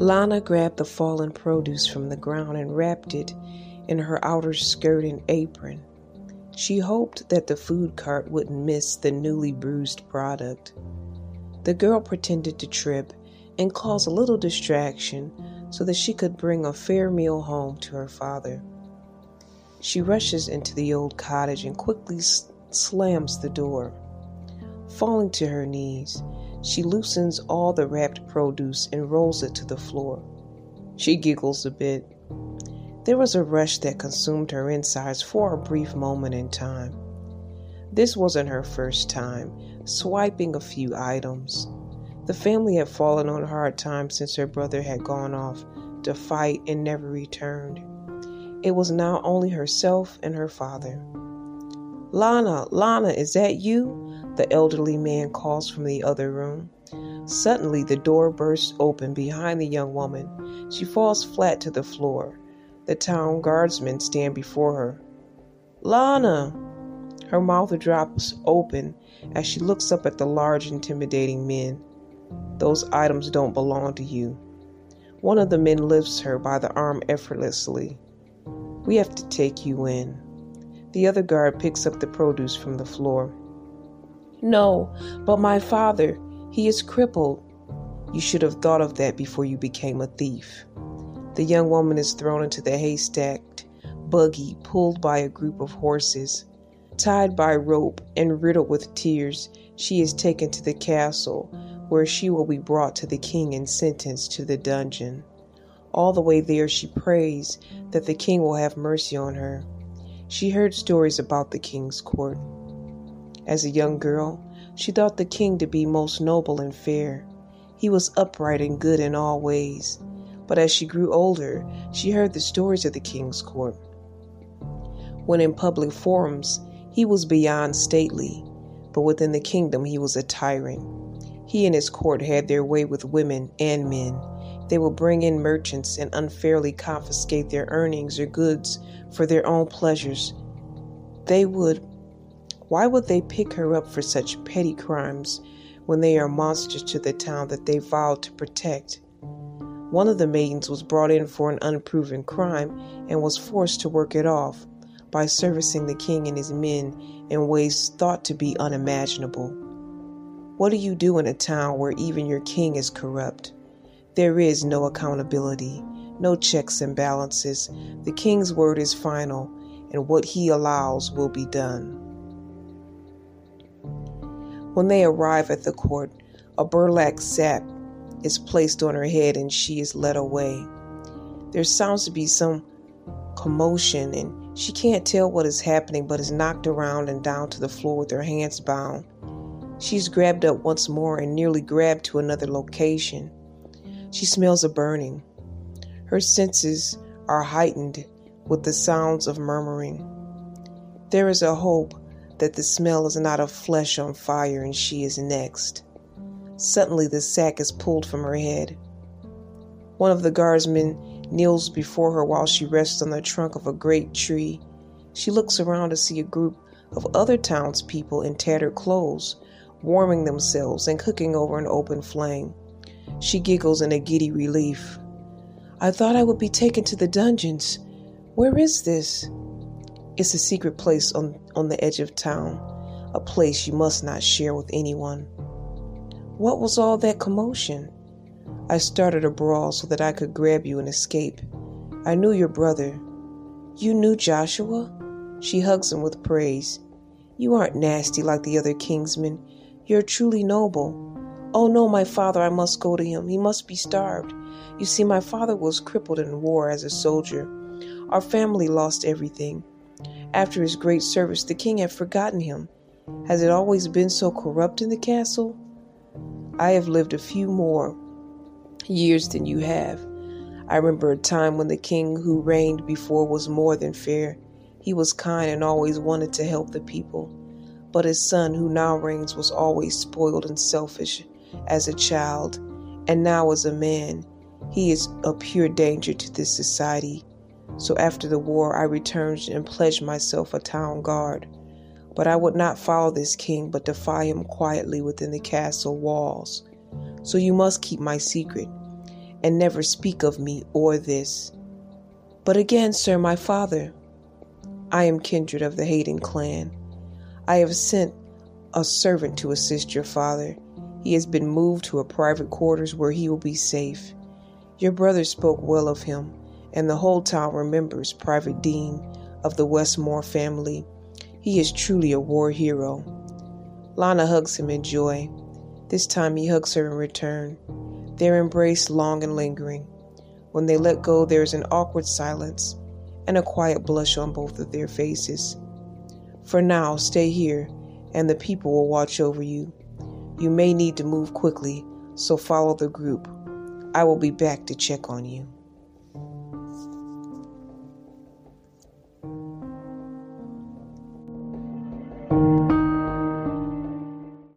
Lana grabbed the fallen produce from the ground and wrapped it in her outer skirt and apron. She hoped that the food cart wouldn't miss the newly bruised product. The girl pretended to trip and cause a little distraction so that she could bring a fair meal home to her father. She rushes into the old cottage and quickly slams the door. Falling to her knees, she loosens all the wrapped produce and rolls it to the floor. She giggles a bit. There was a rush that consumed her insides for a brief moment in time. This wasn't her first time swiping a few items. The family had fallen on hard times since her brother had gone off to fight and never returned. It was now only herself and her father. Lana, Lana, is that you? The elderly man calls from the other room. Suddenly, the door bursts open behind the young woman. She falls flat to the floor. The town guardsmen stand before her. Lana! Her mouth drops open as she looks up at the large, intimidating men. Those items don't belong to you. One of the men lifts her by the arm effortlessly. We have to take you in. The other guard picks up the produce from the floor. No, but my father, he is crippled. You should have thought of that before you became a thief. The young woman is thrown into the haystacked buggy pulled by a group of horses. Tied by rope and riddled with tears, she is taken to the castle, where she will be brought to the king and sentenced to the dungeon. All the way there, she prays that the king will have mercy on her. She heard stories about the king's court. As a young girl, she thought the king to be most noble and fair. He was upright and good in all ways. But as she grew older, she heard the stories of the king's court. When in public forums, he was beyond stately, but within the kingdom, he was a tyrant. He and his court had their way with women and men. They would bring in merchants and unfairly confiscate their earnings or goods for their own pleasures. They would. Why would they pick her up for such petty crimes when they are monsters to the town that they vowed to protect? One of the maidens was brought in for an unproven crime and was forced to work it off by servicing the king and his men in ways thought to be unimaginable. What do you do in a town where even your king is corrupt? There is no accountability, no checks and balances. The king's word is final, and what he allows will be done. When they arrive at the court, a burlap sack is placed on her head and she is led away. There sounds to be some commotion and she can't tell what is happening but is knocked around and down to the floor with her hands bound. She's grabbed up once more and nearly grabbed to another location. She smells a burning. Her senses are heightened with the sounds of murmuring. There is a hope that the smell is not of flesh on fire and she is next. Suddenly, the sack is pulled from her head. One of the guardsmen kneels before her while she rests on the trunk of a great tree. She looks around to see a group of other townspeople in tattered clothes warming themselves and cooking over an open flame. She giggles in a giddy relief. I thought I would be taken to the dungeons. Where is this? It's a secret place on, on the edge of town, a place you must not share with anyone. What was all that commotion? I started a brawl so that I could grab you and escape. I knew your brother. You knew Joshua? She hugs him with praise. You aren't nasty like the other kingsmen. You're truly noble. Oh no, my father, I must go to him. He must be starved. You see, my father was crippled in war as a soldier. Our family lost everything. After his great service, the king had forgotten him. Has it always been so corrupt in the castle? I have lived a few more years than you have. I remember a time when the king who reigned before was more than fair. He was kind and always wanted to help the people. But his son, who now reigns, was always spoiled and selfish as a child, and now as a man. He is a pure danger to this society. So after the war, I returned and pledged myself a town guard. But I would not follow this king, but defy him quietly within the castle walls. So you must keep my secret. and never speak of me or this. But again, sir, my father, I am kindred of the Hayden clan. I have sent a servant to assist your father. He has been moved to a private quarters where he will be safe. Your brother spoke well of him, and the whole town remembers Private Dean of the Westmore family. He is truly a war hero. Lana hugs him in joy. This time he hugs her in return. Their embrace long and lingering. When they let go, there is an awkward silence and a quiet blush on both of their faces. For now, stay here, and the people will watch over you. You may need to move quickly, so follow the group. I will be back to check on you.